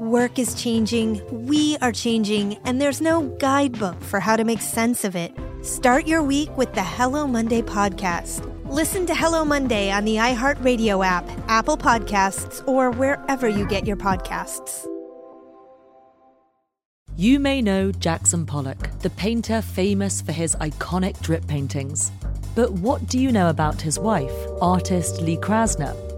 Work is changing, we are changing, and there's no guidebook for how to make sense of it. Start your week with the Hello Monday podcast. Listen to Hello Monday on the iHeartRadio app, Apple Podcasts, or wherever you get your podcasts. You may know Jackson Pollock, the painter famous for his iconic drip paintings. But what do you know about his wife, artist Lee Krasner?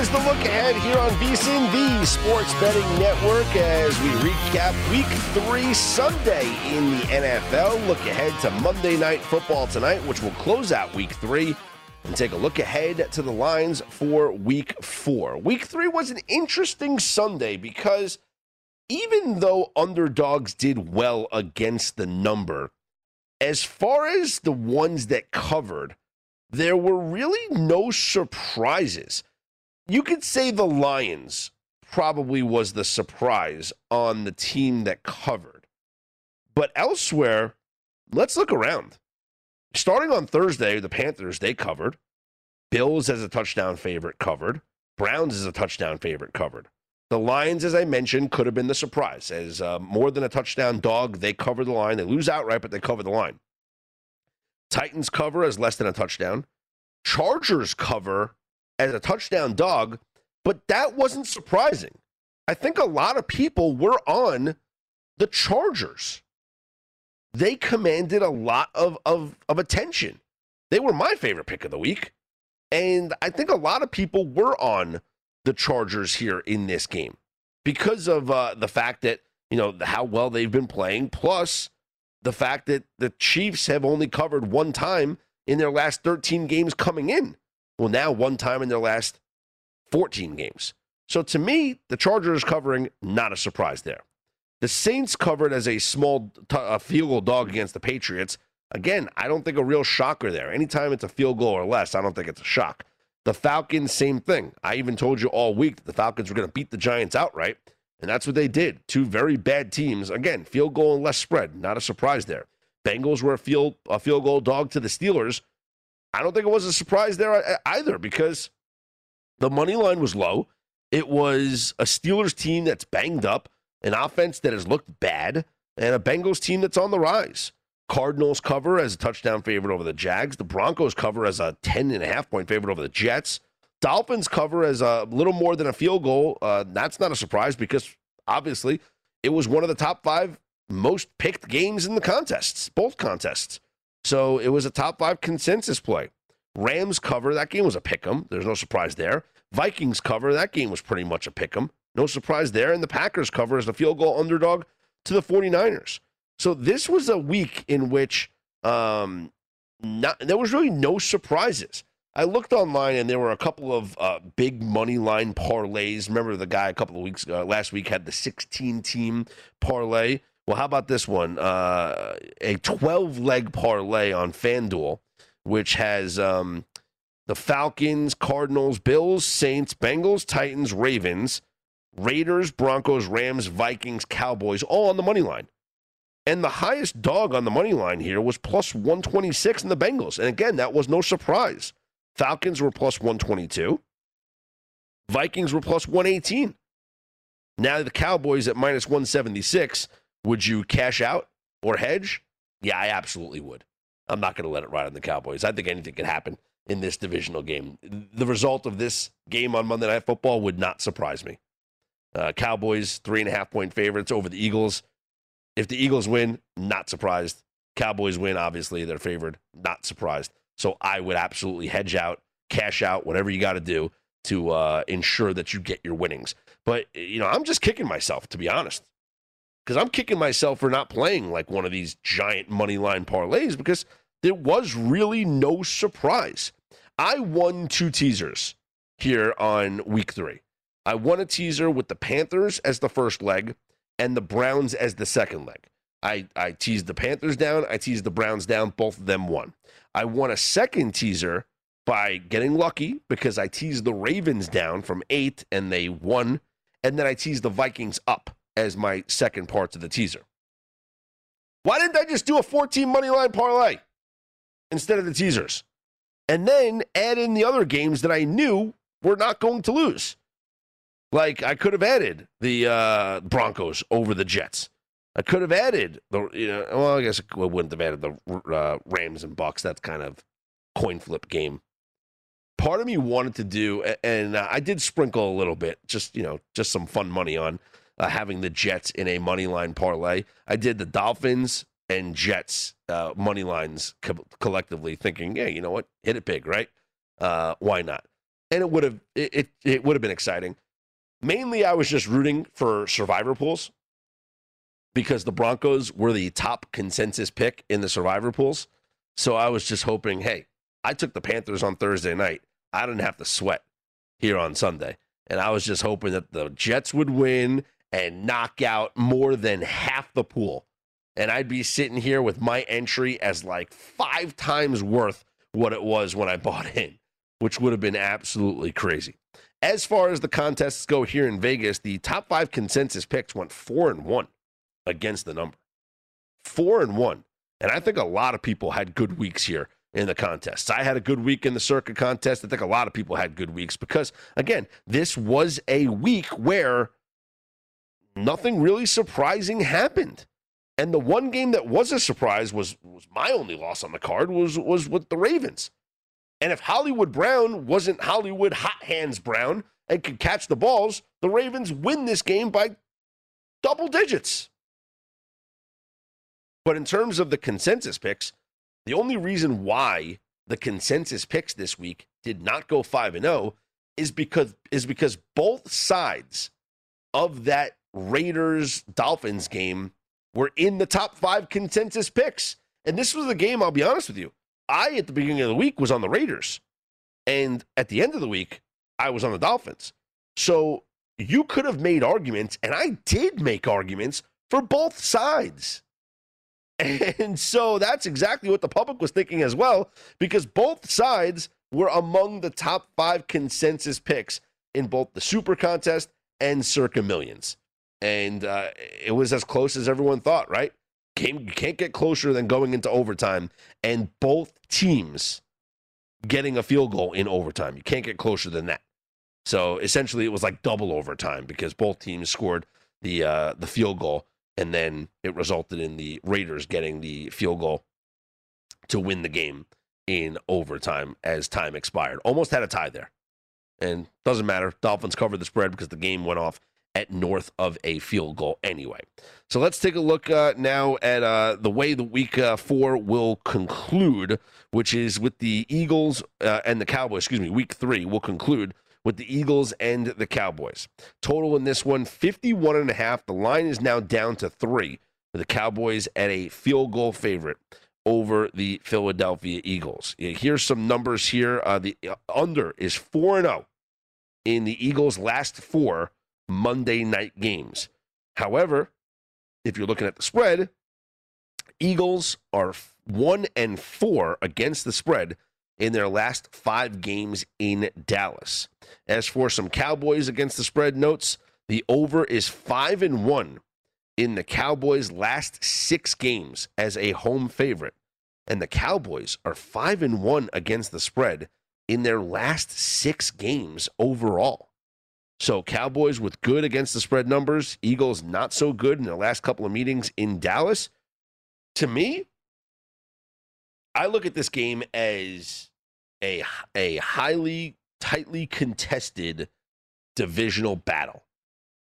Is the look ahead here on VSIN, the Sports Betting Network, as we recap Week Three Sunday in the NFL. Look ahead to Monday Night Football tonight, which will close out Week Three, and take a look ahead to the lines for Week Four. Week Three was an interesting Sunday because even though underdogs did well against the number, as far as the ones that covered, there were really no surprises you could say the Lions probably was the surprise on the team that covered. But elsewhere, let's look around. Starting on Thursday, the Panthers, they covered. Bills as a touchdown favorite covered. Browns as a touchdown favorite covered. The Lions, as I mentioned, could have been the surprise. As uh, more than a touchdown dog, they cover the line. They lose outright, but they cover the line. Titans cover as less than a touchdown. Chargers cover as a touchdown dog, but that wasn't surprising. I think a lot of people were on the Chargers. They commanded a lot of, of, of attention. They were my favorite pick of the week. And I think a lot of people were on the Chargers here in this game because of uh, the fact that, you know, how well they've been playing, plus the fact that the Chiefs have only covered one time in their last 13 games coming in. Well, now one time in their last 14 games. So to me, the Chargers covering, not a surprise there. The Saints covered as a small t- a field goal dog against the Patriots. Again, I don't think a real shocker there. Anytime it's a field goal or less, I don't think it's a shock. The Falcons, same thing. I even told you all week that the Falcons were going to beat the Giants outright, and that's what they did. Two very bad teams. Again, field goal and less spread. Not a surprise there. Bengals were a field a field goal dog to the Steelers. I don't think it was a surprise there either because the money line was low. It was a Steelers team that's banged up, an offense that has looked bad, and a Bengals team that's on the rise. Cardinals cover as a touchdown favorite over the Jags. The Broncos cover as a 10 and a half point favorite over the Jets. Dolphins cover as a little more than a field goal. Uh, that's not a surprise because obviously it was one of the top five most picked games in the contests, both contests. So it was a top five consensus play. Rams cover, that game was a pick 'em. There's no surprise there. Vikings cover, that game was pretty much a pick 'em. No surprise there. And the Packers cover as a field goal underdog to the 49ers. So this was a week in which um, not, there was really no surprises. I looked online and there were a couple of uh, big money line parlays. Remember the guy a couple of weeks uh, last week had the 16 team parlay Well, how about this one? Uh, a 12 leg parlay on FanDuel, which has um, the Falcons, Cardinals, Bills, Saints, Bengals, Titans, Ravens, Raiders, Broncos, Rams, Vikings, Cowboys, all on the money line. And the highest dog on the money line here was plus 126 in the Bengals. And again, that was no surprise. Falcons were plus 122. Vikings were plus 118. Now the Cowboys at minus 176. Would you cash out or hedge? Yeah, I absolutely would. I'm not going to let it ride on the Cowboys. I think anything could happen in this divisional game. The result of this game on Monday Night Football would not surprise me. Uh, Cowboys, three and a half point favorites over the Eagles. If the Eagles win, not surprised. Cowboys win, obviously, they're favored, not surprised. So I would absolutely hedge out, cash out, whatever you got to do to uh, ensure that you get your winnings. But, you know, I'm just kicking myself, to be honest, because I'm kicking myself for not playing like one of these giant money line parlays because there was really no surprise. I won two teasers here on week three. I won a teaser with the Panthers as the first leg and the Browns as the second leg. I, I teased the Panthers down, I teased the Browns down, both of them won. I won a second teaser by getting lucky because I teased the Ravens down from eight and they won. And then I teased the Vikings up as my second parts of the teaser. Why didn't I just do a 14 money line parlay instead of the teasers? And then add in the other games that I knew were not going to lose. Like I could have added the uh, Broncos over the Jets. I could have added the you know well I guess I wouldn't have added the uh, Rams and Bucks. That's kind of coin flip game. Part of me wanted to do, and I did sprinkle a little bit, just you know, just some fun money on uh, having the Jets in a money line parlay. I did the Dolphins and Jets uh, money lines co- collectively, thinking, yeah, you know what, hit it big, right? Uh, why not? And it would have it, it, it would have been exciting. Mainly, I was just rooting for survivor pools because the Broncos were the top consensus pick in the survivor pools. So I was just hoping, hey, I took the Panthers on Thursday night. I didn't have to sweat here on Sunday. And I was just hoping that the Jets would win and knock out more than half the pool. And I'd be sitting here with my entry as like five times worth what it was when I bought in, which would have been absolutely crazy. As far as the contests go here in Vegas, the top five consensus picks went four and one against the number. Four and one. And I think a lot of people had good weeks here in the contests. I had a good week in the circuit contest. I think a lot of people had good weeks because, again, this was a week where nothing really surprising happened. And the one game that was a surprise was was my only loss on the card was was with the Ravens. And if Hollywood Brown wasn't Hollywood Hot Hands Brown and could catch the balls, the Ravens win this game by double digits. But in terms of the consensus picks, the only reason why the consensus picks this week did not go 5 and 0 is because is because both sides of that Raiders Dolphins game were in the top 5 consensus picks. And this was the game I'll be honest with you. I, at the beginning of the week, was on the Raiders. And at the end of the week, I was on the Dolphins. So you could have made arguments, and I did make arguments for both sides. And so that's exactly what the public was thinking as well, because both sides were among the top five consensus picks in both the Super Contest and Circa Millions. And uh, it was as close as everyone thought, right? you can't get closer than going into overtime and both teams getting a field goal in overtime. You can't get closer than that. So essentially, it was like double overtime because both teams scored the uh, the field goal, and then it resulted in the Raiders getting the field goal to win the game in overtime as time expired. Almost had a tie there, and doesn't matter. Dolphins covered the spread because the game went off at north of a field goal anyway. So let's take a look uh, now at uh, the way the week uh, four will conclude, which is with the Eagles uh, and the Cowboys. Excuse me, week three will conclude with the Eagles and the Cowboys. Total in this one, 51 and a half. The line is now down to three with the Cowboys at a field goal favorite over the Philadelphia Eagles. Here's some numbers here. Uh, the uh, under is 4 and 0 in the Eagles' last four Monday night games. However, if you're looking at the spread, Eagles are one and four against the spread in their last five games in Dallas. As for some Cowboys against the spread notes, the over is five and one in the Cowboys' last six games as a home favorite. And the Cowboys are five and one against the spread in their last six games overall. So Cowboys with good against the spread numbers, Eagles not so good in their last couple of meetings in Dallas. To me, I look at this game as a a highly tightly contested divisional battle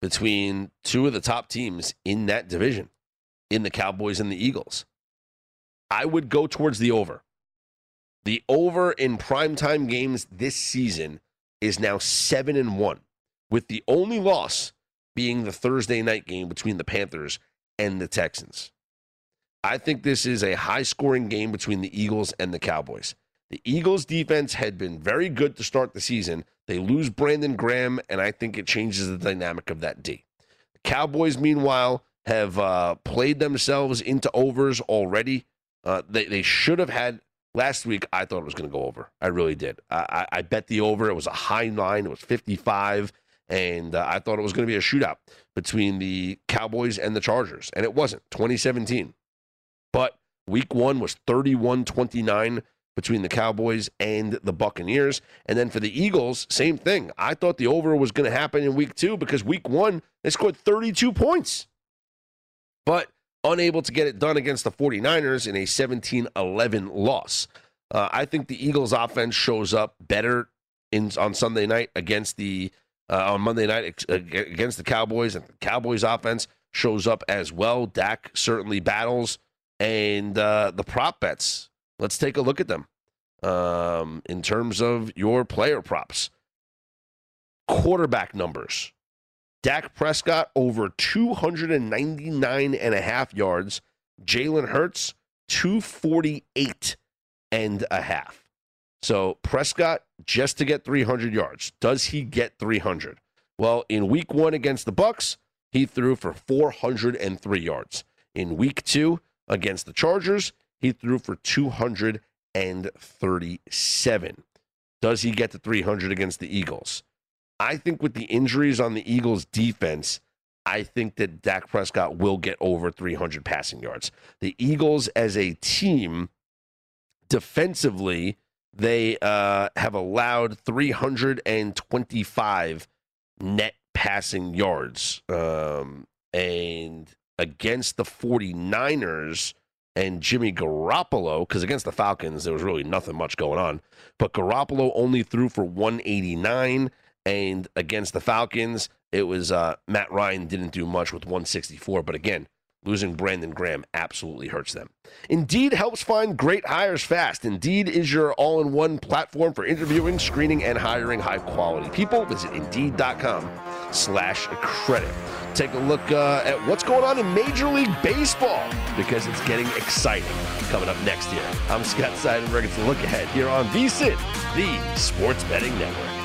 between two of the top teams in that division, in the Cowboys and the Eagles. I would go towards the over. The over in primetime games this season is now 7 and 1, with the only loss being the Thursday night game between the Panthers and the Texans. I think this is a high scoring game between the Eagles and the Cowboys. The Eagles defense had been very good to start the season. They lose Brandon Graham, and I think it changes the dynamic of that D. The Cowboys, meanwhile, have uh, played themselves into overs already. Uh, they, they should have had last week. I thought it was going to go over. I really did. I, I, bet the over. It was a high line. It was 55. And uh, I thought it was going to be a shootout between the Cowboys and the Chargers. And it wasn't 2017. But week one was 31 29 between the Cowboys and the Buccaneers. And then for the Eagles, same thing. I thought the over was going to happen in week two because week one, they scored 32 points. But unable to get it done against the 49ers in a 17 11 loss. Uh, I think the Eagles offense shows up better in on Sunday night against the uh, on Monday night against the Cowboys, and the Cowboys offense shows up as well. Dak certainly battles and uh, the prop bets. Let's take a look at them um, in terms of your player props. Quarterback numbers. Dak Prescott over 299 and a half yards. Jalen Hurts 248 and a half. So Prescott just to get 300 yards. Does he get 300? Well, in week 1 against the Bucks, he threw for 403 yards. In week 2, against the Chargers. He threw for 237. Does he get to 300 against the Eagles? I think with the injuries on the Eagles defense, I think that Dak Prescott will get over 300 passing yards. The Eagles as a team, defensively, they uh, have allowed 325 net passing yards. Um, and against the 49ers and Jimmy Garoppolo, because against the Falcons, there was really nothing much going on. But Garoppolo only threw for 189. And against the Falcons, it was uh, Matt Ryan didn't do much with 164. But again, Losing Brandon Graham absolutely hurts them. Indeed helps find great hires fast. Indeed is your all in one platform for interviewing, screening, and hiring high quality people. Visit Indeed.com slash credit. Take a look uh, at what's going on in Major League Baseball because it's getting exciting coming up next year. I'm Scott Seidenberg. It's a look ahead here on VSIN, the Sports Betting Network.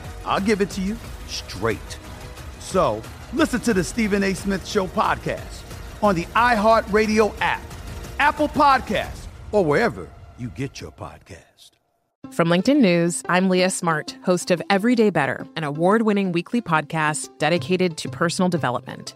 I'll give it to you straight. So listen to the Stephen A. Smith Show podcast on the iHeartRadio app, Apple Podcasts, or wherever you get your podcast. From LinkedIn News, I'm Leah Smart, host of Everyday Better, an award winning weekly podcast dedicated to personal development.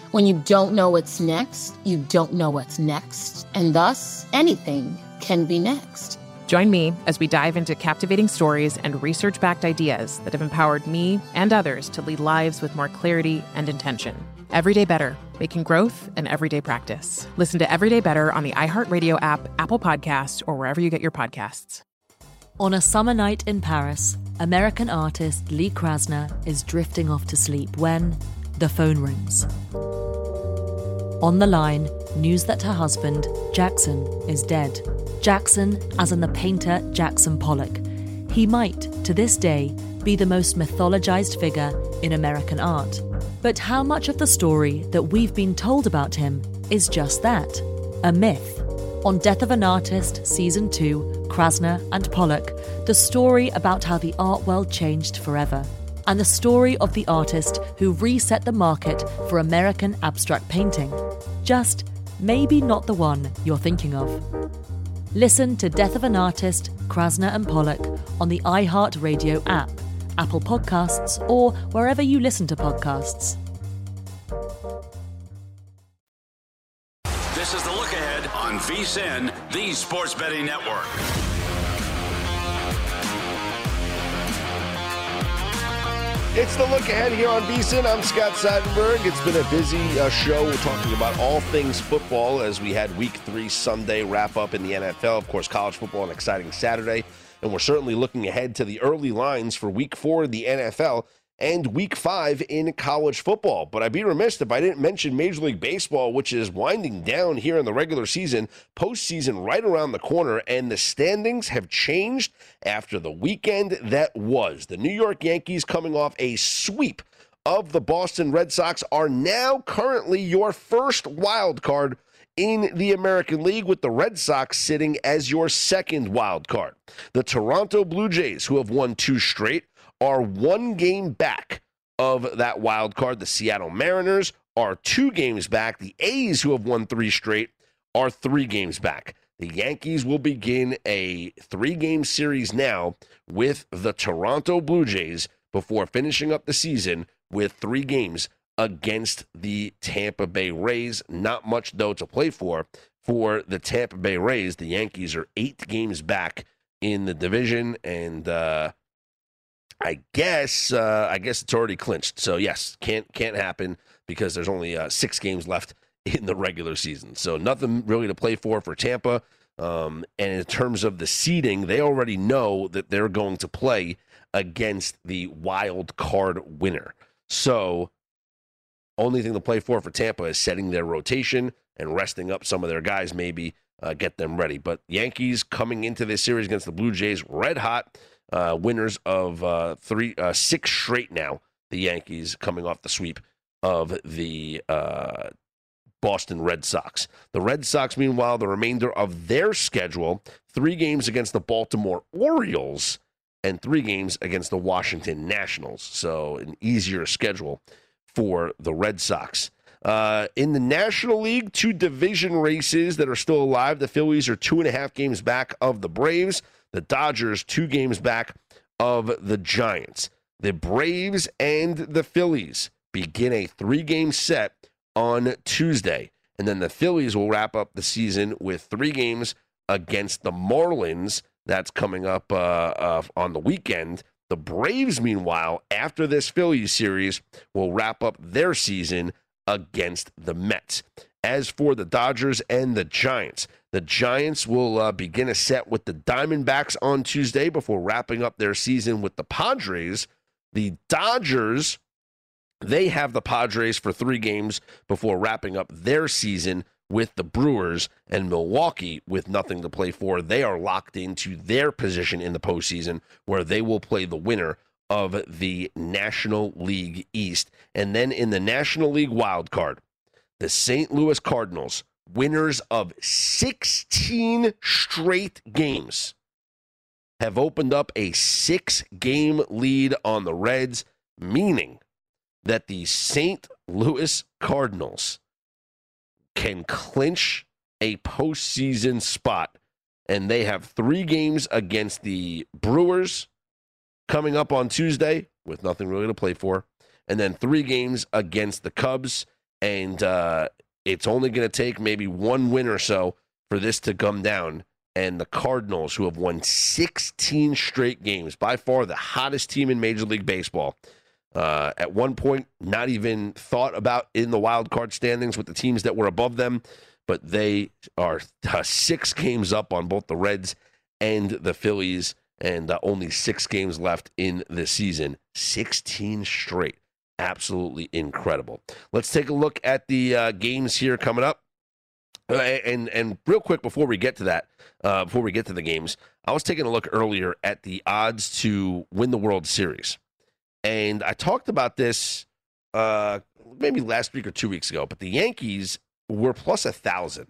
When you don't know what's next, you don't know what's next, and thus anything can be next. Join me as we dive into captivating stories and research backed ideas that have empowered me and others to lead lives with more clarity and intention. Everyday Better, making growth an everyday practice. Listen to Everyday Better on the iHeartRadio app, Apple Podcasts, or wherever you get your podcasts. On a summer night in Paris, American artist Lee Krasner is drifting off to sleep when the phone rings. On the line, news that her husband, Jackson, is dead. Jackson, as in the painter Jackson Pollock. He might, to this day, be the most mythologized figure in American art. But how much of the story that we've been told about him is just that a myth? On Death of an Artist, Season 2, Krasner and Pollock, the story about how the art world changed forever and the story of the artist who reset the market for American abstract painting. Just maybe not the one you're thinking of. Listen to Death of an Artist, Krasner and Pollock on the iHeartRadio app, Apple Podcasts, or wherever you listen to podcasts. This is the look ahead on VSIN, the Sports Betting Network. It's the look ahead here on VSIN. I'm Scott Seidenberg. It's been a busy uh, show. We're talking about all things football as we had week three Sunday wrap up in the NFL. Of course, college football, an exciting Saturday. And we're certainly looking ahead to the early lines for week four of the NFL and week five in college football. But I'd be remiss if I didn't mention Major League Baseball, which is winding down here in the regular season, postseason right around the corner, and the standings have changed after the weekend that was. The New York Yankees coming off a sweep of the Boston Red Sox are now currently your first wild card in the American League, with the Red Sox sitting as your second wild card. The Toronto Blue Jays, who have won two straight, are one game back of that wild card. The Seattle Mariners are two games back. The A's, who have won three straight, are three games back. The Yankees will begin a three game series now with the Toronto Blue Jays before finishing up the season with three games against the Tampa Bay Rays. Not much, though, to play for. For the Tampa Bay Rays, the Yankees are eight games back in the division, and uh, I guess uh, I guess it's already clinched. So yes, can't can't happen because there's only uh, six games left in the regular season. So nothing really to play for for Tampa. Um, and in terms of the seeding, they already know that they're going to play against the wild card winner. So only thing to play for for Tampa is setting their rotation and resting up some of their guys, maybe uh, get them ready. But Yankees coming into this series against the Blue Jays, red hot uh, winners of uh, three, uh, six straight now. The Yankees coming off the sweep of the uh, Boston Red Sox. The Red Sox, meanwhile, the remainder of their schedule: three games against the Baltimore Orioles and three games against the Washington Nationals. So an easier schedule for the Red Sox. Uh, in the National League, two division races that are still alive. The Phillies are two and a half games back of the Braves. The Dodgers, two games back of the Giants. The Braves and the Phillies begin a three game set on Tuesday. And then the Phillies will wrap up the season with three games against the Marlins. That's coming up uh, uh, on the weekend. The Braves, meanwhile, after this Phillies series, will wrap up their season against the Mets. As for the Dodgers and the Giants, the Giants will uh, begin a set with the Diamondbacks on Tuesday before wrapping up their season with the Padres. The Dodgers, they have the Padres for three games before wrapping up their season with the Brewers and Milwaukee with nothing to play for. They are locked into their position in the postseason where they will play the winner of the National League East. And then in the National League wild card, the St. Louis Cardinals, winners of 16 straight games, have opened up a six game lead on the Reds, meaning that the St. Louis Cardinals can clinch a postseason spot. And they have three games against the Brewers coming up on Tuesday with nothing really to play for. And then three games against the Cubs. And uh, it's only going to take maybe one win or so for this to come down. And the Cardinals, who have won 16 straight games, by far the hottest team in Major League Baseball, uh, at one point, not even thought about in the wild card standings with the teams that were above them, but they are uh, six games up on both the Reds and the Phillies, and uh, only six games left in the season. 16 straight. Absolutely incredible. Let's take a look at the uh, games here coming up. Uh, and and real quick before we get to that, uh, before we get to the games, I was taking a look earlier at the odds to win the World Series. And I talked about this uh, maybe last week or two weeks ago, but the Yankees were plus a thousand.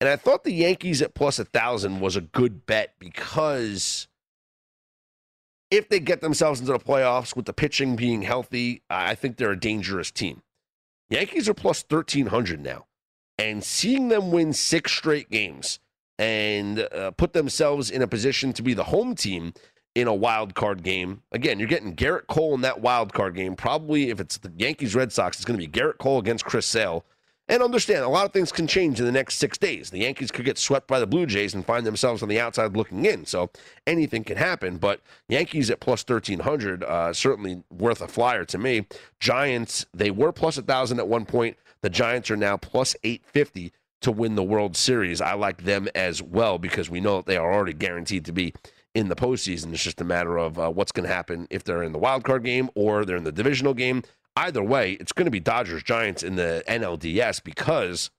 And I thought the Yankees at plus a thousand was a good bet because if they get themselves into the playoffs with the pitching being healthy, I think they're a dangerous team. Yankees are plus 1,300 now. And seeing them win six straight games and uh, put themselves in a position to be the home team in a wild card game. Again, you're getting Gerrit Cole in that wild card game. Probably if it's the Yankees Red Sox, it's going to be Gerrit Cole against Chris Sale. And understand, a lot of things can change in the next six days. The Yankees could get swept by the Blue Jays and find themselves on the outside looking in. So anything can happen. But Yankees at plus 1,300, uh, certainly worth a flyer to me. Giants, they were plus 1,000 at one point. The Giants are now plus 850 to win the World Series. I like them as well because we know that they are already guaranteed to be in the postseason. It's just a matter of uh, what's going to happen if they're in the wild card game or they're in the divisional game. Either way, it's going to be Dodgers Giants in the NLDS because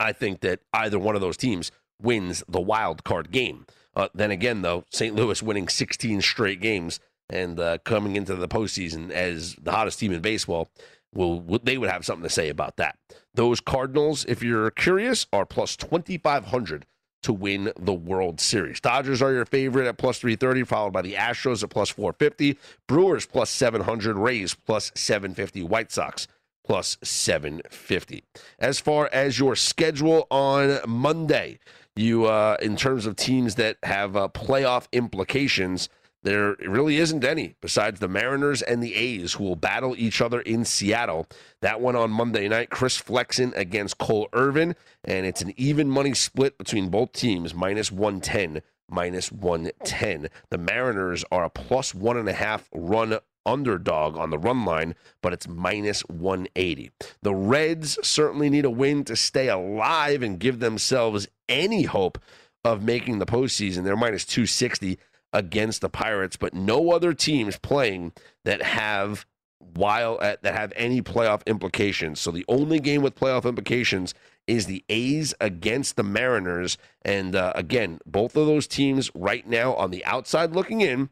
I think that either one of those teams wins the wild card game. Uh, then again, though, St. Louis winning 16 straight games and uh, coming into the postseason as the hottest team in baseball, will they would have something to say about that. Those Cardinals, if you're curious, are plus 2,500 to win the World Series. Dodgers are your favorite at plus 330, followed by the Astros at plus 450, Brewers plus 700, Rays plus 750, White Sox plus 750. As far as your schedule on Monday, you uh, in terms of teams that have uh, playoff implications, there really isn't any besides the Mariners and the A's who will battle each other in Seattle. That one on Monday night, Chris Flexen against Cole Irvin, and it's an even money split between both teams, minus 110, minus 110. The Mariners are a plus one and a half run underdog on the run line, but it's minus 180. The Reds certainly need a win to stay alive and give themselves any hope of making the postseason. They're minus 260 against the Pirates, but no other teams playing that have while uh, that have any playoff implications. So the only game with playoff implications is the A's against the Mariners, and uh, again, both of those teams right now on the outside looking in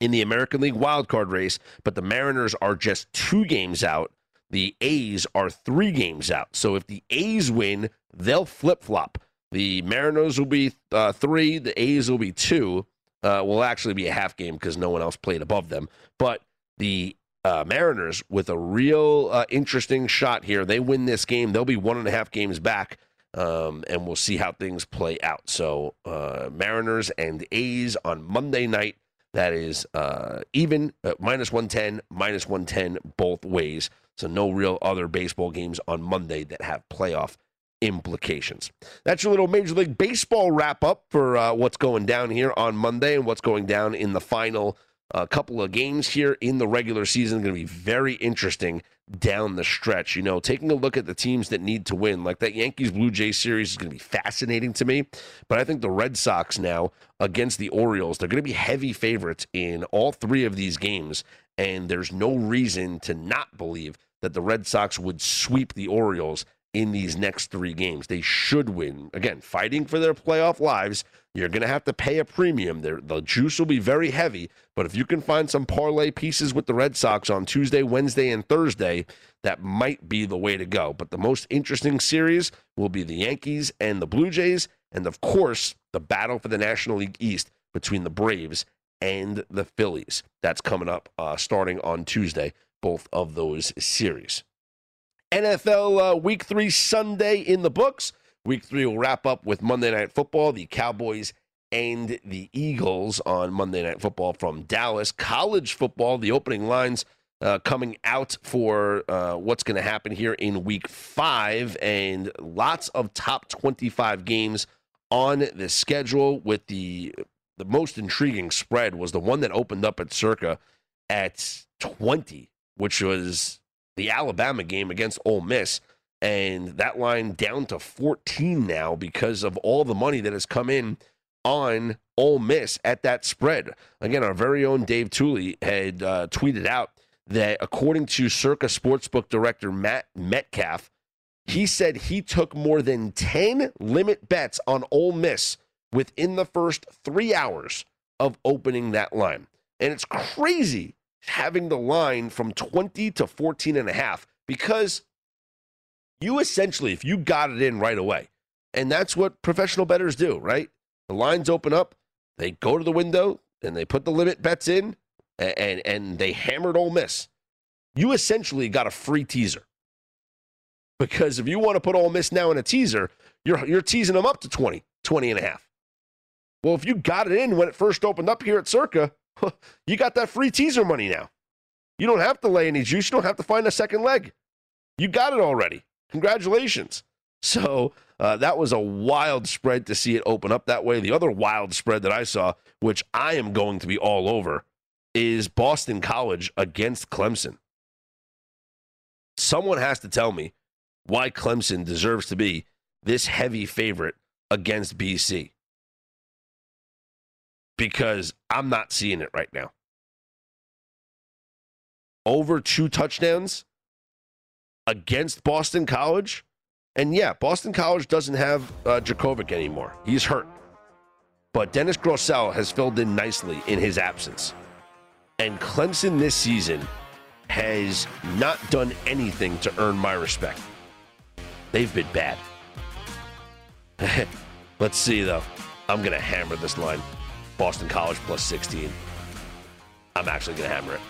in the American League wildcard race, but the Mariners are just two games out. The A's are three games out. So if the A's win, they'll flip flop. The Mariners will be uh, three, the A's will be two uh, will actually be a half game because no one else played above them. But the uh, Mariners, with a real uh, interesting shot here, they win this game. They'll be one and a half games back, um, and we'll see how things play out. So, uh, Mariners and A's on Monday night. That is uh, even uh, minus 110, minus 110 both ways. So, no real other baseball games on Monday that have playoff implications. That's your little Major League Baseball wrap up for uh, what's going down here on Monday and what's going down in the final a couple of games here in the regular season going to be very interesting down the stretch. You know, taking a look at the teams that need to win, like that Yankees Blue Jays series is going to be fascinating to me. But I think the Red Sox now against the Orioles, they're going to be heavy favorites in all three of these games. And there's no reason to not believe that the Red Sox would sweep the Orioles in these next three games. They should win. Again, fighting for their playoff lives. You're going to have to pay a premium. There, the juice will be very heavy. But if you can find some parlay pieces with the Red Sox on Tuesday, Wednesday, and Thursday, that might be the way to go. But the most interesting series will be the Yankees and the Blue Jays. And of course, the battle for the National League East between the Braves and the Phillies. That's coming up uh, starting on Tuesday, both of those series. NFL uh, Week 3 Sunday in the books. Week 3 will wrap up with Monday Night Football, the Cowboys and the Eagles on Monday Night Football from Dallas. College football, the opening lines uh, coming out for uh, what's going to happen here in Week 5, and lots of top 25 games on the schedule with the the most intriguing spread was the one that opened up at circa at 20 which was the Alabama game against Ole Miss. And that line down to 14 now because of all the money that has come in on Ole Miss at that spread. Again, our very own Dave Tuley had uh, tweeted out that according to Circa Sportsbook director Matt Metcalf, he said he took more than 10 limit bets on Ole Miss within the first three hours of opening that line. And it's crazy having the line from 20 to 14 and a half because you essentially, if you got it in right away, and that's what professional bettors do, right? The lines open up, they go to the window, and they put the limit bets in, and, and, and they hammered Ole Miss. You essentially got a free teaser. Because if you want to put Ole Miss now in a teaser, you're, you're teasing them up to 20, 20 and a half. Well, if you got it in when it first opened up here at Circa, you got that free teaser money now. You don't have to lay any juice. You don't have to find a second leg. You got it already. Congratulations. So uh, that was a wild spread to see it open up that way. The other wild spread that I saw, which I am going to be all over, is Boston College against Clemson. Someone has to tell me why Clemson deserves to be this heavy favorite against BC because I'm not seeing it right now. Over two touchdowns against Boston College. And yeah, Boston College doesn't have uh, Jurkovec anymore. He's hurt. But Dennis Grosel has filled in nicely in his absence. And Clemson this season has not done anything to earn my respect. They've been bad. Let's see, though. I'm going to hammer this line. Boston College plus 16. I'm actually going to hammer it.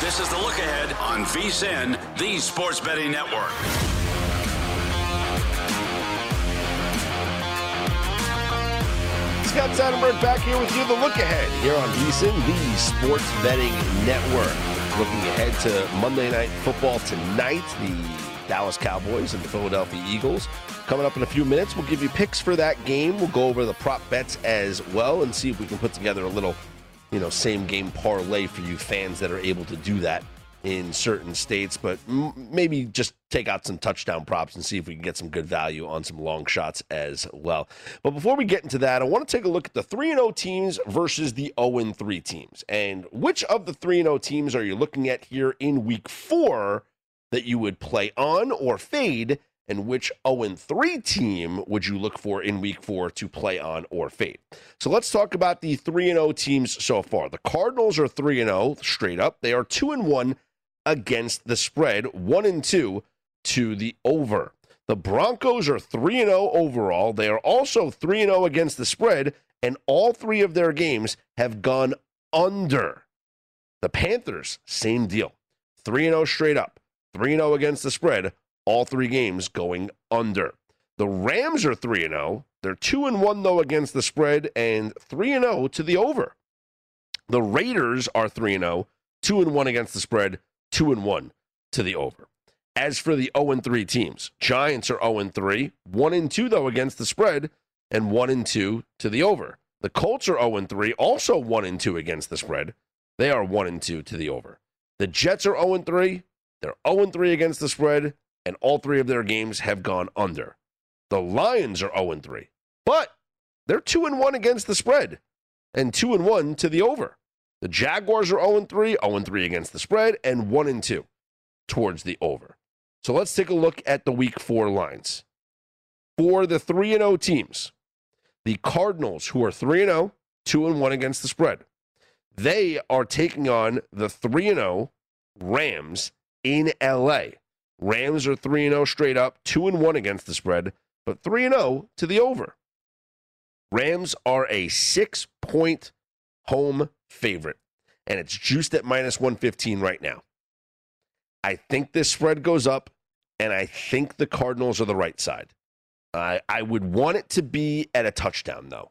This is the look ahead on VSIN, the Sports Betting Network. Scott Seidenberg back here with you. The look ahead here on VSIN, the Sports Betting Network. Looking ahead to Monday Night Football tonight. The Dallas Cowboys and the Philadelphia Eagles. Coming up in a few minutes, we'll give you picks for that game. We'll go over the prop bets as well and see if we can put together a little, you know, same game parlay for you fans that are able to do that in certain states, but maybe just take out some touchdown props and see if we can get some good value on some long shots as well. But before we get into that, I want to take a look at the 3 0 teams versus the 0 3 teams. And which of the 3 0 teams are you looking at here in week four that you would play on or fade? And which 0 3 team would you look for in week four to play on or fade? So let's talk about the 3 0 teams so far. The Cardinals are 3 0 straight up. They are 2 1 against the spread, 1 and 2 to the over. The Broncos are 3 0 overall. They are also 3 0 against the spread, and all three of their games have gone under. The Panthers, same deal. 3 0 straight up, 3 0 against the spread, all three games going under. The Rams are 3 0. They're 2 and 1 though against the spread and 3 and 0 to the over. The Raiders are 3 and 0, 2 and 1 against the spread, 2 and 1 to the over. As for the 0 and 3 teams, Giants are 0 and 3, 1 and 2 though against the spread and 1 and 2 to the over. The Colts are 0 3, also 1 2 against the spread. They are 1 2 to the over. The Jets are 0 3. They're 0 3 against the spread, and all three of their games have gone under. The Lions are 0 3, but they're 2 1 against the spread and 2 1 to the over. The Jaguars are 0 3, 0 3 against the spread, and 1 2 towards the over. So let's take a look at the week four lines. For the 3 0 teams, the Cardinals, who are 3 0, 2 1 against the spread, they are taking on the 3 0 Rams in LA. Rams are 3 0 straight up, 2 1 against the spread, but 3 0 to the over. Rams are a six point home favorite, and it's juiced at minus 115 right now. I think this spread goes up, and I think the Cardinals are the right side. I, I would want it to be at a touchdown, though.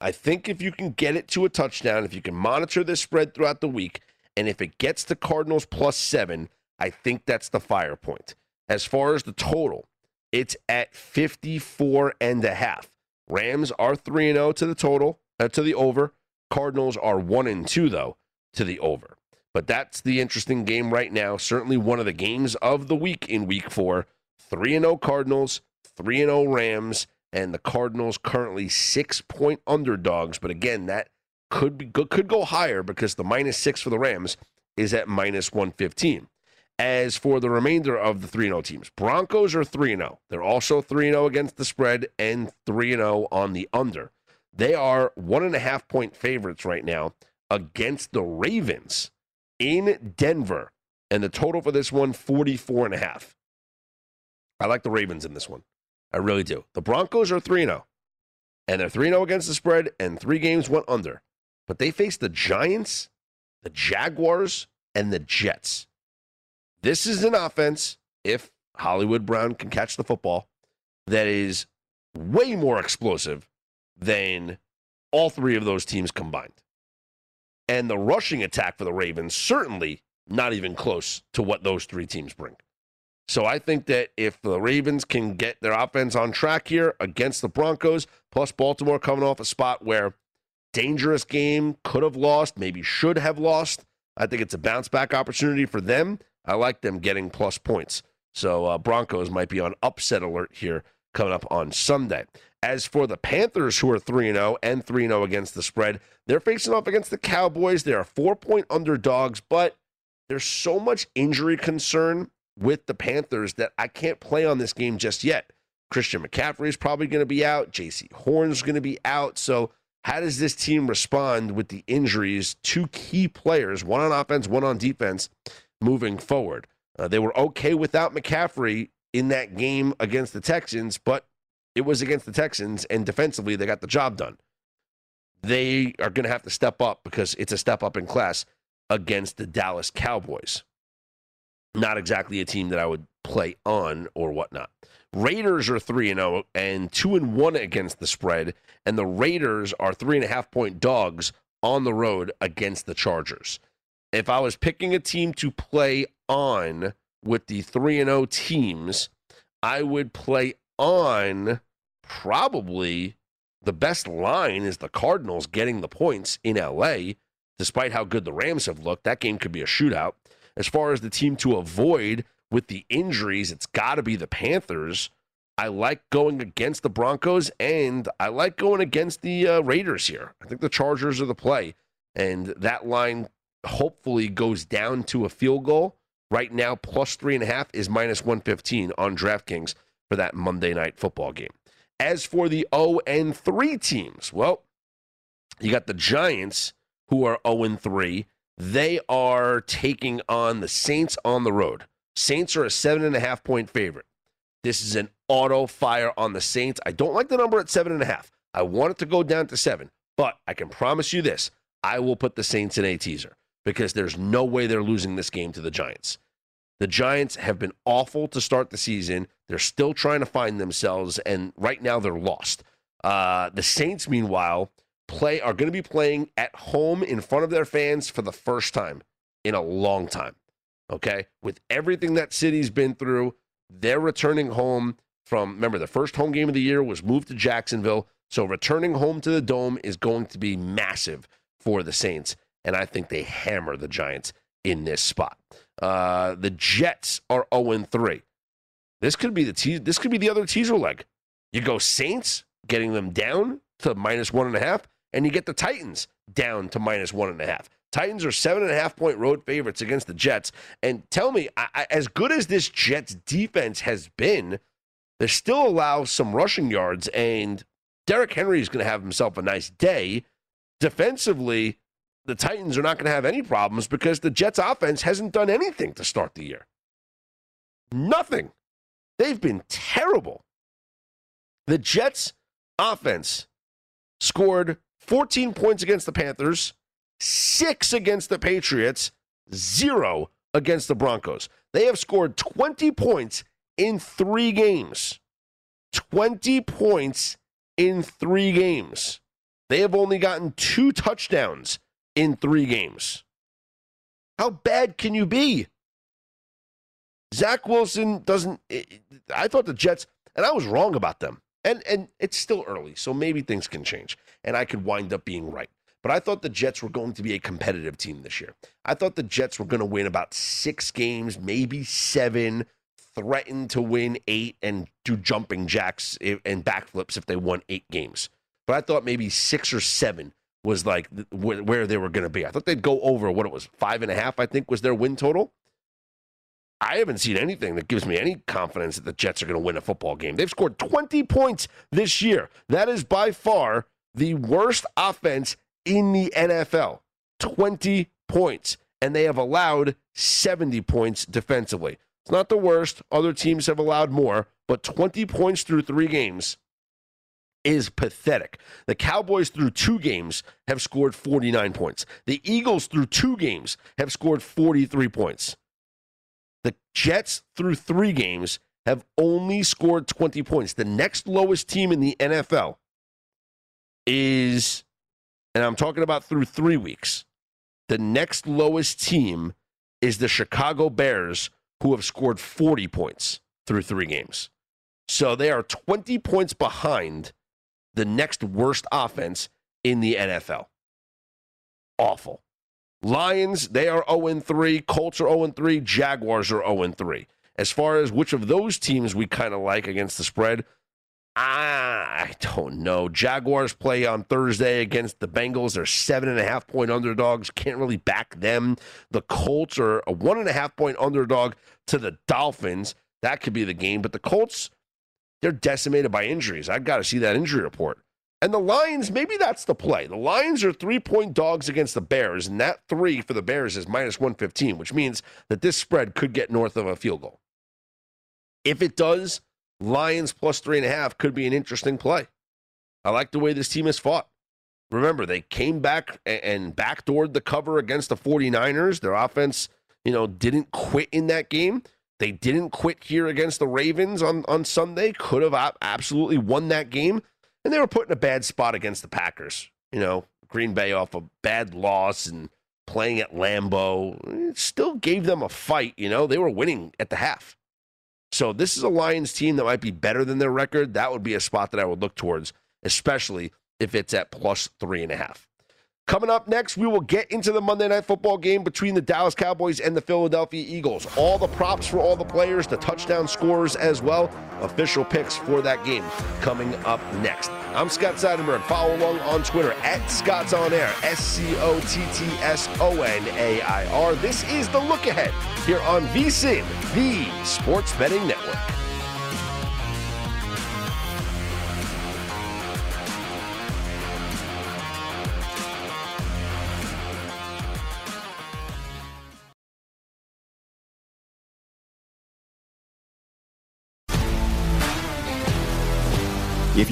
I think if you can get it to a touchdown, if you can monitor this spread throughout the week, and if it gets to Cardinals plus seven, I think that's the fire point. As far as the total, it's at 54 and a half. Rams are 3 and 0 to the total, uh, to the over. Cardinals are 1 and 2 though to the over. But that's the interesting game right now. Certainly one of the games of the week in week 4. 3 and 0 Cardinals, 3 and 0 Rams, and the Cardinals currently 6-point underdogs, but again, that could be could go higher because the minus 6 for the Rams is at minus 115. As for the remainder of the 3 0 teams, Broncos are 3 0. They're also 3 0 against the spread and 3 0 on the under. They are one and a half point favorites right now against the Ravens in Denver. And the total for this one, 44 and a half. I like the Ravens in this one. I really do. The Broncos are 3 0. And they're 3 0 against the spread, and three games went under. But they face the Giants, the Jaguars, and the Jets. This is an offense, if Hollywood Brown can catch the football, that is way more explosive than all three of those teams combined. And the rushing attack for the Ravens, certainly not even close to what those three teams bring. So I think that if the Ravens can get their offense on track here against the Broncos, plus Baltimore coming off a spot where dangerous game could have lost, maybe should have lost, I think it's a bounce back opportunity for them. I like them getting plus points. So uh, Broncos might be on upset alert here coming up on Sunday. As for the Panthers, who are 3 0 and 3 0 against the spread, they're facing off against the Cowboys. They are four point underdogs, but there's so much injury concern with the Panthers that I can't play on this game just yet. Christian McCaffrey is probably going to be out. Jaycee Horn's going to be out. So, how does this team respond with the injuries Two key players, one on offense, one on defense? Moving forward. Uh, they were okay without McCaffrey in that game against the Texans, but it was against the Texans, and defensively, they got the job done. They are going to have to step up because it's a step up in class against the Dallas Cowboys. Not exactly a team that I would play on or whatnot. Raiders are 3 and 0 and 2 and 1 against the spread, and the Raiders are three and a half point dogs on the road against the Chargers if I was picking a team to play on with the 3 and 0 teams, I would play on probably the best line is the Cardinals getting the points in LA, despite how good the Rams have looked. That game could be a shootout. As far as the team to avoid with the injuries, it's got to be the Panthers. I like going against the Broncos and I like going against the uh, Raiders here. I think the Chargers are the play. And that line hopefully goes down to a field goal. Right now, plus three and a half is minus 115 on DraftKings for that Monday night football game. As for the 0 and 3 teams, well, you got the Giants who are 0 and 3. They are taking on the Saints on the road. Saints are a seven and a half point favorite. This is an auto fire on the Saints. I don't like the number at seven and a half. I want it to go down to seven, but I can promise you this I will put the Saints in a teaser because there's no way they're losing this game to the Giants. The Giants have been awful to start the season. They're still trying to find themselves, and right now they're lost. Uh, the Saints, meanwhile, play are going to be playing at home in front of their fans for the first time in a long time. Okay, with everything that city's been through, they're returning home from. Remember, the first home game of the year was moved to Jacksonville. So returning home to the Dome is going to be massive for the Saints, and I think they hammer the Giants in this spot. Uh, the Jets are 0 3. This could be the te- this could be the other teaser leg. You go Saints, getting them down to minus one and a half, and you get the Titans down to minus one and a half. Titans are seven and a half point road favorites against the Jets. And tell me, I, I, as good as this Jets defense has been, they still allow some rushing yards, and Derrick Henry is going to have himself a nice day. Defensively, the Titans are not going to have any problems because the Jets offense hasn't done anything to start the year. Nothing. They've been terrible. The Jets offense scored 14 points against the Panthers, six against the Patriots, zero against the Broncos. They have scored 20 points in three games. 20 points in three games. They have only gotten two touchdowns in three games. How bad can you be? Zach Wilson doesn't. I thought the Jets, and I was wrong about them. And and it's still early, so maybe things can change, and I could wind up being right. But I thought the Jets were going to be a competitive team this year. I thought the Jets were going to win about six games, maybe seven, threaten to win eight, and do jumping jacks and backflips if they won eight games. But I thought maybe six or seven was like where they were going to be. I thought they'd go over what it was five and a half. I think was their win total. I haven't seen anything that gives me any confidence that the Jets are going to win a football game. They've scored 20 points this year. That is by far the worst offense in the NFL. 20 points. And they have allowed 70 points defensively. It's not the worst. Other teams have allowed more, but 20 points through three games is pathetic. The Cowboys, through two games, have scored 49 points. The Eagles, through two games, have scored 43 points. The Jets, through three games, have only scored 20 points. The next lowest team in the NFL is, and I'm talking about through three weeks, the next lowest team is the Chicago Bears, who have scored 40 points through three games. So they are 20 points behind the next worst offense in the NFL. Awful. Lions, they are 0 3. Colts are 0 3. Jaguars are 0 3. As far as which of those teams we kind of like against the spread, ah, I don't know. Jaguars play on Thursday against the Bengals. They're seven and a half point underdogs. Can't really back them. The Colts are a one and a half point underdog to the Dolphins. That could be the game. But the Colts, they're decimated by injuries. I've got to see that injury report. And the Lions, maybe that's the play. The Lions are three point dogs against the Bears, and that three for the Bears is minus 115, which means that this spread could get north of a field goal. If it does, Lions plus three and a half could be an interesting play. I like the way this team has fought. Remember, they came back and backdoored the cover against the 49ers. Their offense, you know, didn't quit in that game. They didn't quit here against the Ravens on, on Sunday. Could have absolutely won that game and they were put in a bad spot against the Packers. You know, Green Bay off a bad loss and playing at Lambeau. It still gave them a fight. You know, they were winning at the half. So this is a Lions team that might be better than their record. That would be a spot that I would look towards, especially if it's at plus three and a half. Coming up next, we will get into the Monday Night Football game between the Dallas Cowboys and the Philadelphia Eagles. All the props for all the players, the touchdown scores as well. Official picks for that game coming up next. I'm Scott Seidenberg. Follow along on Twitter at Scott's On Air, S C O T T S O N A I R. This is the look ahead here on VSIN, the Sports Betting Network.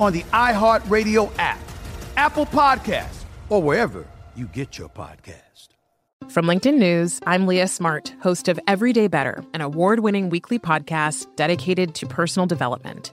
on the iHeartRadio app, Apple Podcasts, or wherever you get your podcast. From LinkedIn News, I'm Leah Smart, host of Everyday Better, an award winning weekly podcast dedicated to personal development.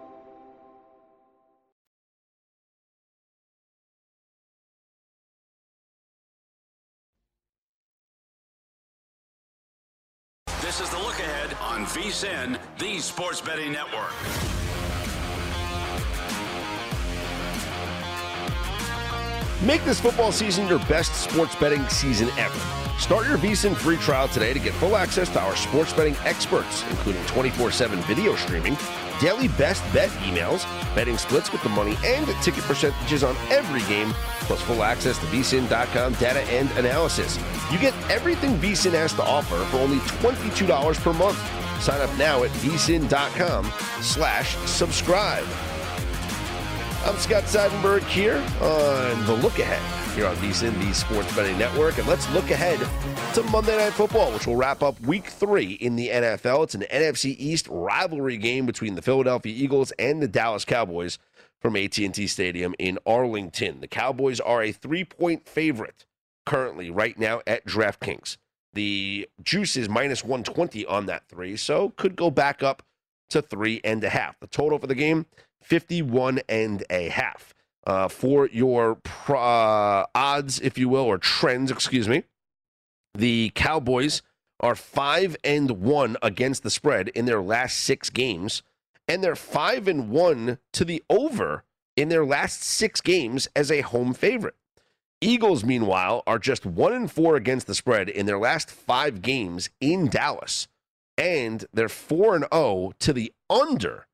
VSIN, the Sports Betting Network. Make this football season your best sports betting season ever. Start your VSIN free trial today to get full access to our sports betting experts, including 24 7 video streaming, daily best bet emails, betting splits with the money, and ticket percentages on every game, plus full access to vsin.com data and analysis. You get everything VSIN has to offer for only $22 per month. Sign up now at vsin.com slash subscribe. I'm Scott Seidenberg here on The Look Ahead here on VSIN, the Sports Betting Network. And let's look ahead to Monday Night Football, which will wrap up week three in the NFL. It's an NFC East rivalry game between the Philadelphia Eagles and the Dallas Cowboys from AT&T Stadium in Arlington. The Cowboys are a three-point favorite currently right now at DraftKings. The juice is minus 120 on that three, so could go back up to three and a half. The total for the game, 51 and a half. Uh, for your uh, odds, if you will, or trends, excuse me, the Cowboys are five and one against the spread in their last six games, and they're five and one to the over in their last six games as a home favorite. Eagles, meanwhile, are just one and four against the spread in their last five games in Dallas, and they're four and zero to the under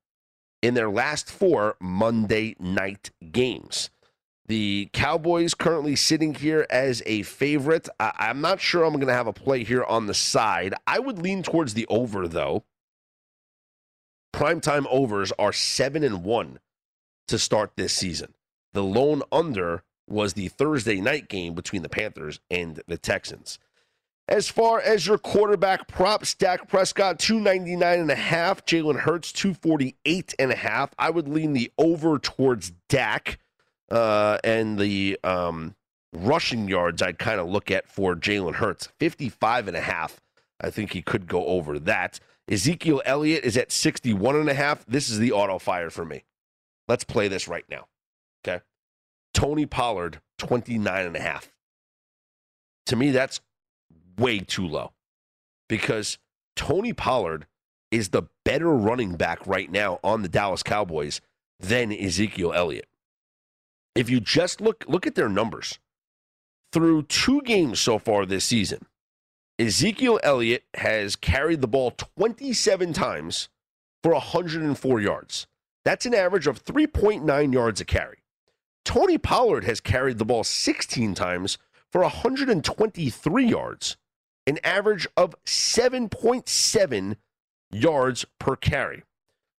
in their last four Monday night games. The Cowboys currently sitting here as a favorite. I- am not sure I'm going to have a play here on the side. I would lean towards the over, though. Primetime overs are 7 and 1 to start this season. The lone under was the Thursday night game between the Panthers and the Texans. As far as your quarterback props, Dak Prescott 299 and a half, Jalen Hurts 248 and a half. I would lean the over towards Dak uh, and the um, rushing yards I'd kind of look at for Jalen Hurts 55 and a half. I think he could go over that. Ezekiel Elliott is at 61 and a half. This is the auto fire for me. Let's play this right now. Okay. Tony Pollard 29 and a half. To me that's way too low because Tony Pollard is the better running back right now on the Dallas Cowboys than Ezekiel Elliott. If you just look look at their numbers through two games so far this season, Ezekiel Elliott has carried the ball 27 times for 104 yards. That's an average of 3.9 yards a carry. Tony Pollard has carried the ball 16 times for 123 yards an average of 7.7 yards per carry.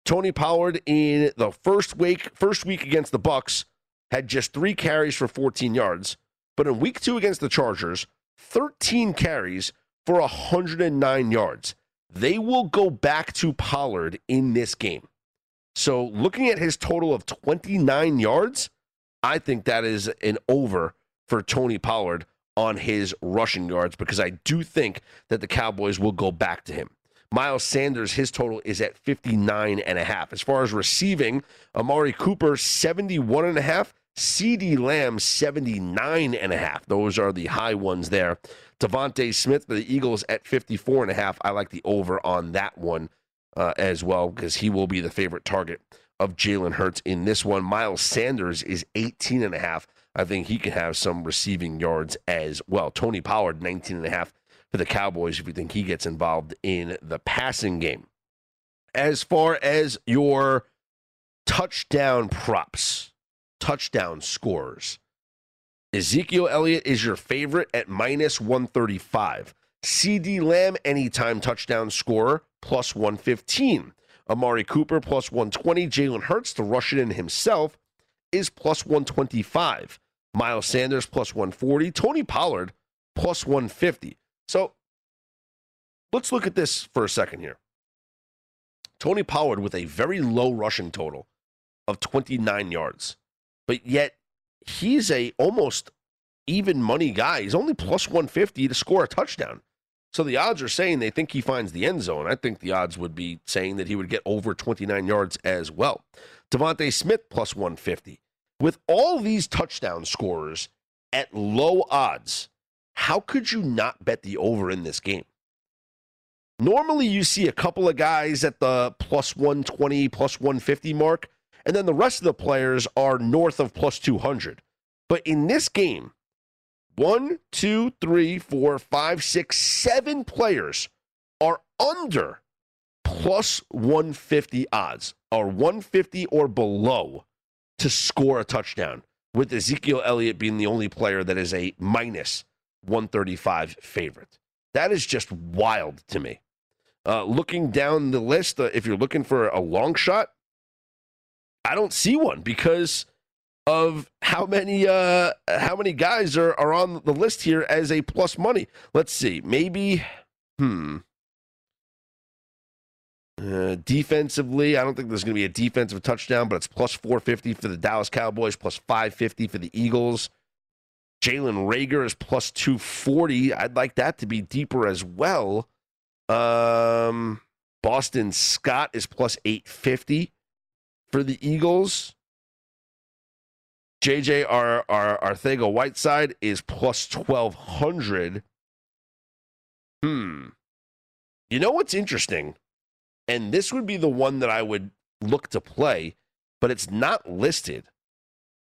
Tony Pollard in the first week first week against the Bucks had just 3 carries for 14 yards, but in week 2 against the Chargers, 13 carries for 109 yards. They will go back to Pollard in this game. So, looking at his total of 29 yards, I think that is an over for Tony Pollard on his rushing yards because I do think that the Cowboys will go back to him. Miles Sanders, his total is at 59 and a half. As far as receiving, Amari Cooper, 71 and a half. CeeDee Lamb, 79 and a half. Those are the high ones there. DeVonta Smith for the Eagles at 54 and a half. I like the over on that one uh, as well because he will be the favorite target of Jalen Hurts in this one. Miles Sanders is 18 and a half. I think he can have some receiving yards as well. Tony Pollard, 19 and a half for the Cowboys if you think he gets involved in the passing game. As far as your touchdown props, touchdown scores, Ezekiel Elliott is your favorite at minus 135. CeeDee Lamb, anytime touchdown scorer, plus 115. Amari Cooper, plus 120. Jalen Hurts, the Russian in himself, is plus 125. Miles Sanders plus 140. Tony Pollard plus 150. So let's look at this for a second here. Tony Pollard with a very low rushing total of 29 yards, but yet he's a almost even money guy. He's only plus 150 to score a touchdown. So the odds are saying they think he finds the end zone. I think the odds would be saying that he would get over 29 yards as well. DeVonta Smith plus 150. With all these touchdown scorers at low odds, how could you not bet the over in this game? Normally, you see a couple of guys at the plus 120, plus 150 mark, and then the rest of the players are north of plus 200. But in this game, one, two, three, four, five, six, seven players are under plus 150 odds, or 150 or below to score a touchdown, with Ezekiel Elliott being the only player that is a minus 135 favorite. That is just wild to me. Uh, looking down the list, uh, if you're looking for a long shot, I don't see one because of how many uh, how many guys are, are on the list here as a plus money. Let's see, maybe hmm. Uh, defensively, I don't think there's going to be a defensive touchdown, but it's plus 450 for the Dallas Cowboys, plus 550 for the Eagles. Jalen Reagor is plus 240. I'd like that to be deeper as well. Um, Boston Scott is plus 850 for the Eagles. JJ Ar- Ar- Arcega Whiteside is plus 1200. Hmm. You know what's interesting? And this would be the one that I would look to play, but it's not listed.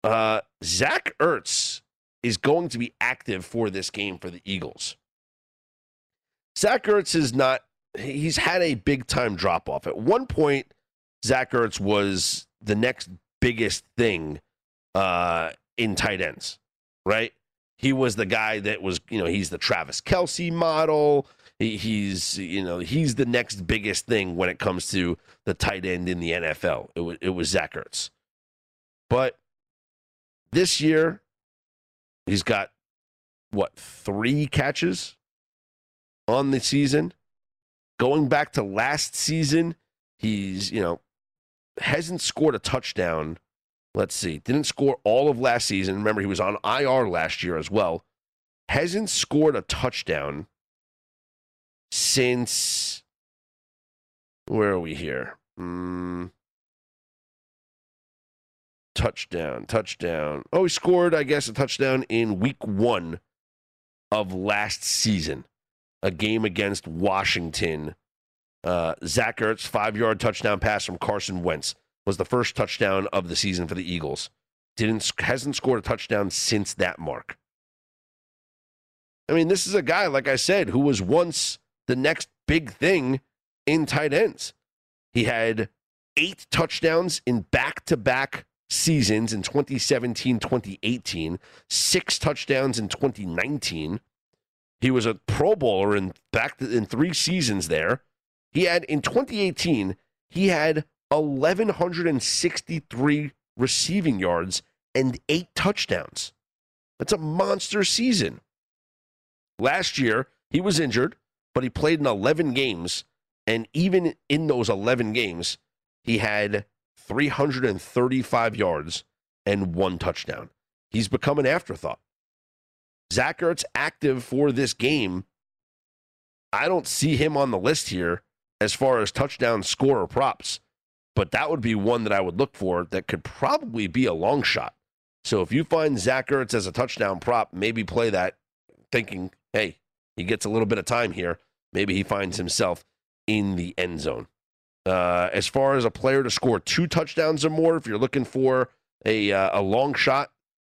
Uh, Zach Ertz is going to be active for this game for the Eagles. Zach Ertz is not, he's had a big time drop off. At one point, Zach Ertz was the next biggest thing uh, in tight ends, right? He was the guy that was, you know, he's the Travis Kelce model. He, he's, you know, he's the next biggest thing when it comes to the tight end in the NFL. It was, it was Zach Ertz. But this year, he's got what three catches on the season. Going back to last season, he's you know hasn't scored a touchdown. Let's see, didn't score all of last season. Remember, he was on IR last year as well. Hasn't scored a touchdown since where are we here? Mm, touchdown, touchdown. Oh, he scored, I guess, a touchdown in week one of last season, a game against Washington. Uh, Zach Ertz, five yard touchdown pass from Carson Wentz was the first touchdown of the season for the Eagles. Didn't hasn't scored a touchdown since that mark. I mean, this is a guy, like I said, who was once the next big thing in tight ends. He had eight touchdowns in back to back seasons in 2017, 2018, six touchdowns in 2019. He was a Pro Bowler in back in three seasons there. He had in 2018, he had 1163 receiving yards and eight touchdowns. That's a monster season. Last year, he was injured, but he played in 11 games. And even in those 11 games, he had 335 yards and one touchdown. He's become an afterthought. Zach Ertz active for this game. I don't see him on the list here as far as touchdown scorer props, but that would be one that I would look for that could probably be a long shot. So if you find Zach Ertz as a touchdown prop, maybe play that thinking, hey, he gets a little bit of time here. Maybe he finds himself in the end zone. Uh, as far as a player to score two touchdowns or more, if you're looking for a uh, a long shot,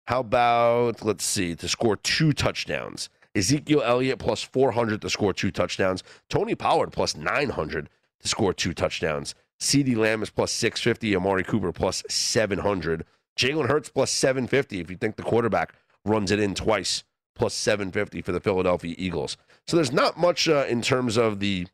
how about let's see to score two touchdowns? Ezekiel Elliott plus 400 to score two touchdowns. Tony Pollard plus 900 to score two touchdowns. CeeDee Lamb is plus 650. Amari Cooper plus 700. Jalen Hurts plus 750 if you think the quarterback runs it in twice, plus 750 for the Philadelphia Eagles. So there's not much uh, in terms of the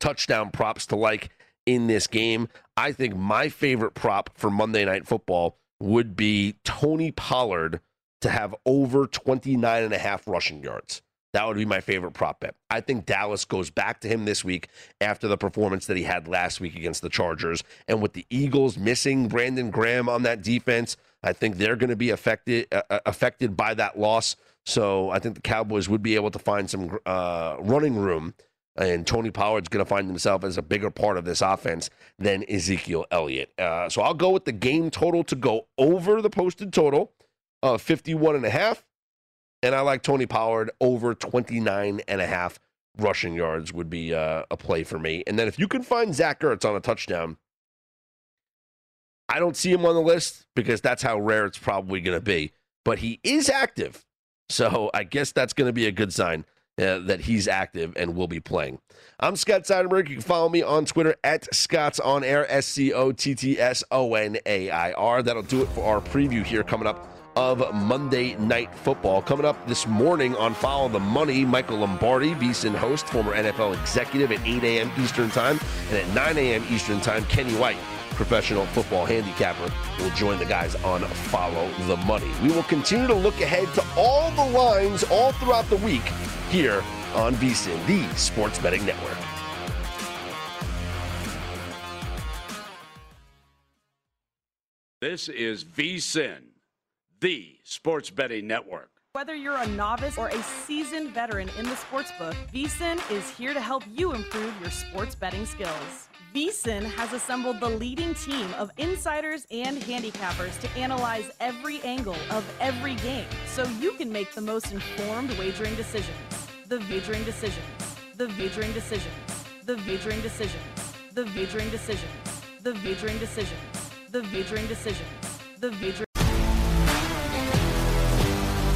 touchdown props to like in this game. I think my favorite prop for Monday Night Football would be Tony Pollard to have over 29 and a half rushing yards. That would be my favorite prop bet. I think Dallas goes back to him this week after the performance that he had last week against the Chargers. And with the Eagles missing Brandon Graham on that defense, I think they're going to be affected uh, uh, affected by that loss. So I think the Cowboys would be able to find some uh, running room and Tony Pollard's going to find himself as a bigger part of this offense than Ezekiel Elliott. Uh, so I'll go with the game total to go over the posted total of 51 and a half. And I like Tony Pollard over 29 and a half rushing yards would be uh, a play for me. And then if you can find Zach Ertz on a touchdown, I don't see him on the list because that's how rare it's probably going to be. But he is active. So I guess that's going to be a good sign uh, that he's active and will be playing. I'm Scott Seidenberg. You can follow me on Twitter at Scott's On Air, S C O T T S O N A I R. That'll do it for our preview here coming up of Monday Night Football. Coming up this morning on Follow the Money, Michael Lombardi, VSIN host, former NFL executive at 8 a.m. Eastern Time, and at 9 a.m. Eastern Time, Kenny White professional football handicapper, will join the guys on Follow the Money. We will continue to look ahead to all the lines all throughout the week here on VSIN, the Sports Betting Network. This is VSIN, the Sports Betting Network. Whether you're a novice or a seasoned veteran in the sportsbook, VSIN is here to help you improve your sports betting skills. VSIN has assembled the leading team of insiders and handicappers to analyze every angle of every game so you can make the most informed wagering decisions. The wagering decisions. The wagering decisions. The wagering decisions. The wagering decisions. The wagering decisions. The wagering decisions. The wagering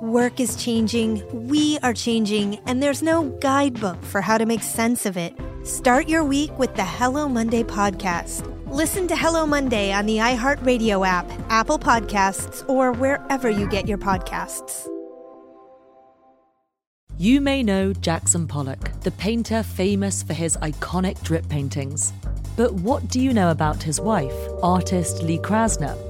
Work is changing, we are changing, and there's no guidebook for how to make sense of it. Start your week with the Hello Monday podcast. Listen to Hello Monday on the iHeartRadio app, Apple Podcasts, or wherever you get your podcasts. You may know Jackson Pollock, the painter famous for his iconic drip paintings. But what do you know about his wife, artist Lee Krasner?